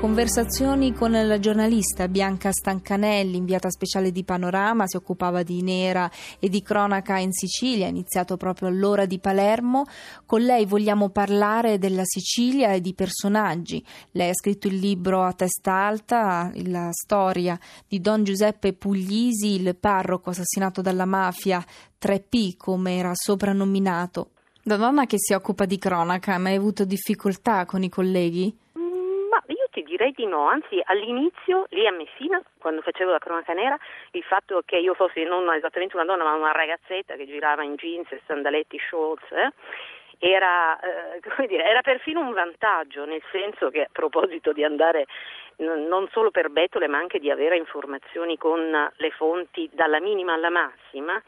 Conversazioni con la giornalista Bianca Stancanelli, inviata speciale di Panorama, si occupava di nera e di cronaca in Sicilia, iniziato proprio all'ora di Palermo. Con lei vogliamo parlare della Sicilia e di personaggi. Lei ha scritto il libro A testa alta, la storia di Don Giuseppe Puglisi, il parroco assassinato dalla mafia 3P, come era soprannominato. Da donna che si occupa di cronaca, ha mai avuto difficoltà con i colleghi? Di no, anzi all'inizio lì a Messina, quando facevo la cronaca nera, il fatto che io fossi non esattamente una donna ma una ragazzetta che girava in jeans e sandaletti shorts, eh, era, eh, dire, era, perfino un vantaggio, nel senso che a proposito di andare n- non solo per betole ma anche di avere informazioni con le fonti dalla minima alla massima,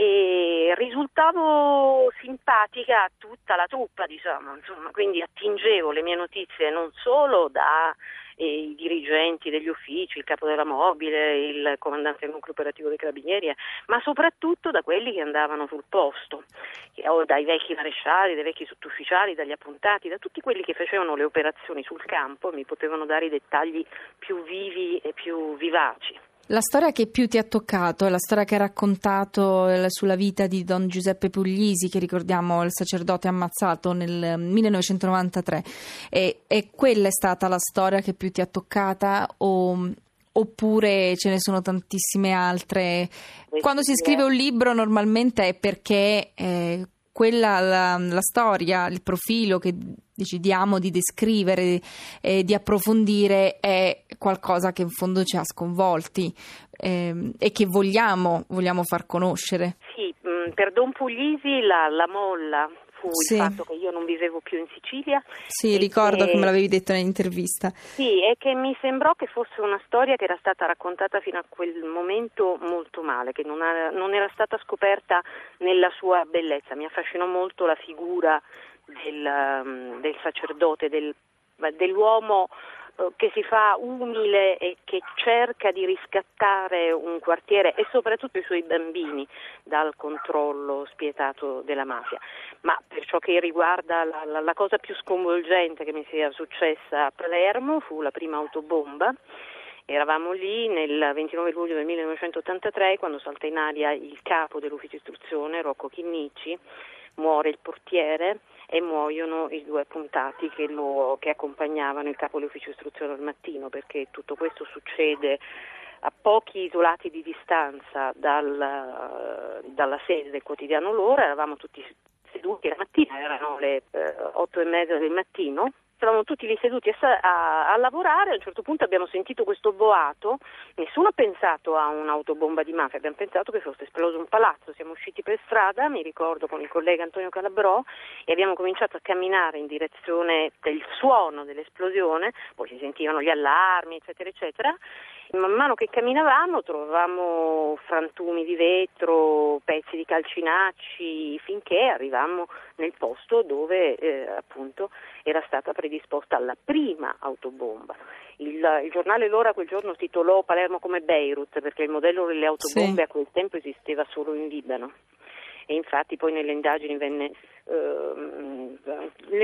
e risultavo simpatica a tutta la truppa, diciamo, insomma, quindi attingevo le mie notizie non solo dai eh, dirigenti degli uffici, il capo della mobile, il comandante del nucleo operativo dei carabinieri, ma soprattutto da quelli che andavano sul posto, o dai vecchi marescialli, dai vecchi sottufficiali, dagli appuntati, da tutti quelli che facevano le operazioni sul campo e mi potevano dare i dettagli più vivi e più vivaci. La storia che più ti ha toccato è la storia che hai raccontato eh, sulla vita di Don Giuseppe Puglisi, che ricordiamo il sacerdote ammazzato nel 1993. E, e quella è stata la storia che più ti ha toccata o, oppure ce ne sono tantissime altre? Quando si scrive un libro normalmente è perché eh, quella la, la storia, il profilo che decidiamo di descrivere e di approfondire è qualcosa che in fondo ci ha sconvolti eh, e che vogliamo, vogliamo far conoscere. Sì, mm, per Don Puglisi la, la molla fu sì. il fatto che io non vivevo più in Sicilia. Sì, ricordo che, come l'avevi detto nell'intervista. Sì, e che mi sembrò che fosse una storia che era stata raccontata fino a quel momento molto male, che non, ha, non era stata scoperta nella sua bellezza. Mi affascinò molto la figura del, um, del sacerdote, del, dell'uomo che si fa umile e che cerca di riscattare un quartiere e soprattutto i suoi bambini dal controllo spietato della mafia. Ma per ciò che riguarda la, la, la cosa più sconvolgente che mi sia successa a Palermo fu la prima autobomba. Eravamo lì nel 29 luglio del 1983 quando salta in aria il capo dell'ufficio istruzione, Rocco Chinnici, muore il portiere e muoiono i due appuntati che, lo, che accompagnavano il capo dell'ufficio istruzione al mattino, perché tutto questo succede a pochi isolati di distanza dal, dalla sede del quotidiano L'Ora, eravamo tutti seduti la mattina, erano le eh, otto e mezza del mattino stavamo tutti lì seduti a, a, a, lavorare, a un certo punto abbiamo sentito questo boato, nessuno ha pensato a un'autobomba di mafia, abbiamo pensato che fosse esploso un palazzo, siamo usciti per strada, mi ricordo con il collega Antonio Calabrò e abbiamo cominciato a camminare in direzione del suono dell'esplosione, poi si sentivano gli allarmi eccetera eccetera Man mano che camminavamo trovavamo frantumi di vetro, pezzi di calcinacci, finché arrivammo nel posto dove eh, appunto era stata predisposta la prima autobomba. Il, il, giornale L'Ora quel giorno titolò Palermo come Beirut perché il modello delle autobombe sì. a quel tempo esisteva solo in Libano e infatti poi nelle indagini venne, eh,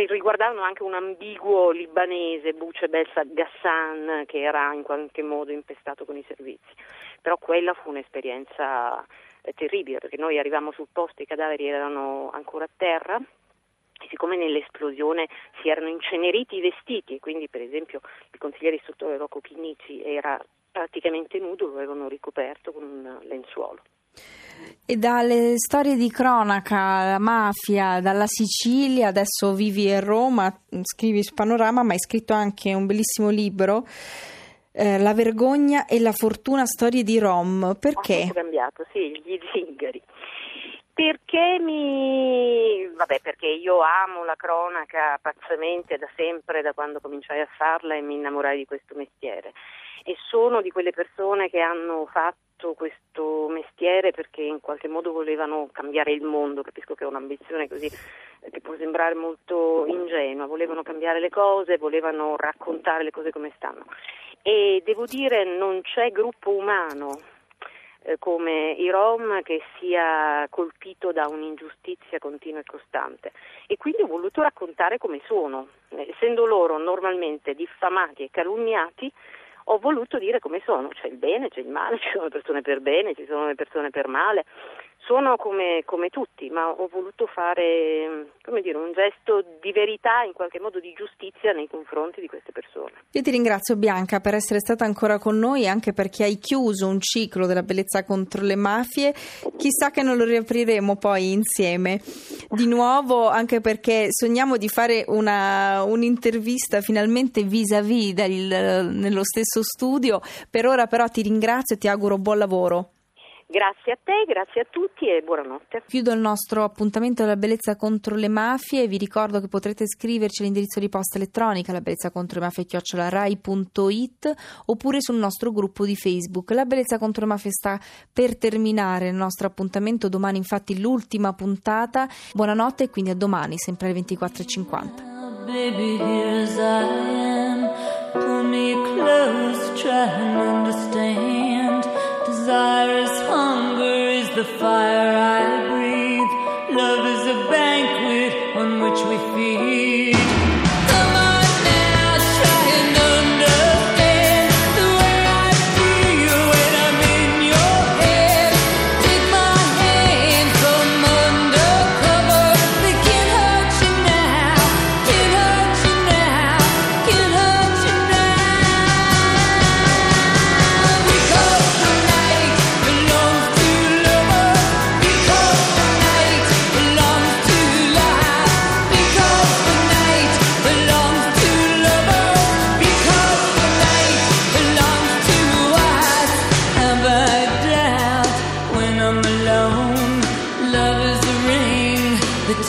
riguardavano anche un ambiguo libanese, Buce Belsa Gassan, che era in qualche modo impestato con i servizi. Però quella fu un'esperienza eh, terribile perché noi arrivavamo sul posto, i cadaveri erano ancora a terra e siccome nell'esplosione si erano inceneriti i vestiti e quindi per esempio il consigliere istruttore Rocco Chinnici era praticamente nudo, lo avevano ricoperto con un lenzuolo. E dalle storie di cronaca, la mafia, dalla Sicilia, adesso vivi a Roma, scrivi su Panorama, ma hai scritto anche un bellissimo libro, eh, La vergogna e la fortuna, storie di Rom. Perché? Ho cambiato, sì, gli zingari. Perché mi... Vabbè, perché io amo la cronaca pazzamente da sempre, da quando cominciai a farla e mi innamorai di questo mestiere. E sono di quelle persone che hanno fatto fatto questo mestiere perché in qualche modo volevano cambiare il mondo, capisco che è un'ambizione così eh, che può sembrare molto ingenua, volevano cambiare le cose, volevano raccontare le cose come stanno. E devo dire non c'è gruppo umano eh, come i Rom che sia colpito da un'ingiustizia continua e costante e quindi ho voluto raccontare come sono, eh, essendo loro normalmente diffamati e calunniati ho voluto dire come sono, c'è il bene, c'è il male, ci sono persone per bene, ci sono le persone per male, sono come, come, tutti, ma ho voluto fare dire, un gesto di verità, in qualche modo di giustizia nei confronti di queste persone. Io ti ringrazio Bianca per essere stata ancora con noi, anche perché hai chiuso un ciclo della bellezza contro le mafie. Chissà che non lo riapriremo poi insieme di nuovo, anche perché sogniamo di fare una, un'intervista finalmente vis-à-vis del, nello stesso studio. Per ora però ti ringrazio e ti auguro buon lavoro. Grazie a te, grazie a tutti e buonanotte. Chiudo il nostro appuntamento della bellezza contro le mafie. Vi ricordo che potrete scriverci all'indirizzo di posta elettronica la bellezza contro le mafie chiocciolarai.it oppure sul nostro gruppo di Facebook. La bellezza contro le mafie sta per terminare il nostro appuntamento domani, infatti l'ultima puntata. Buonanotte e quindi a domani, sempre alle 24.50. Baby, here's I am. Pull me close, try and understand. Desire is fire I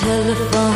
telephone.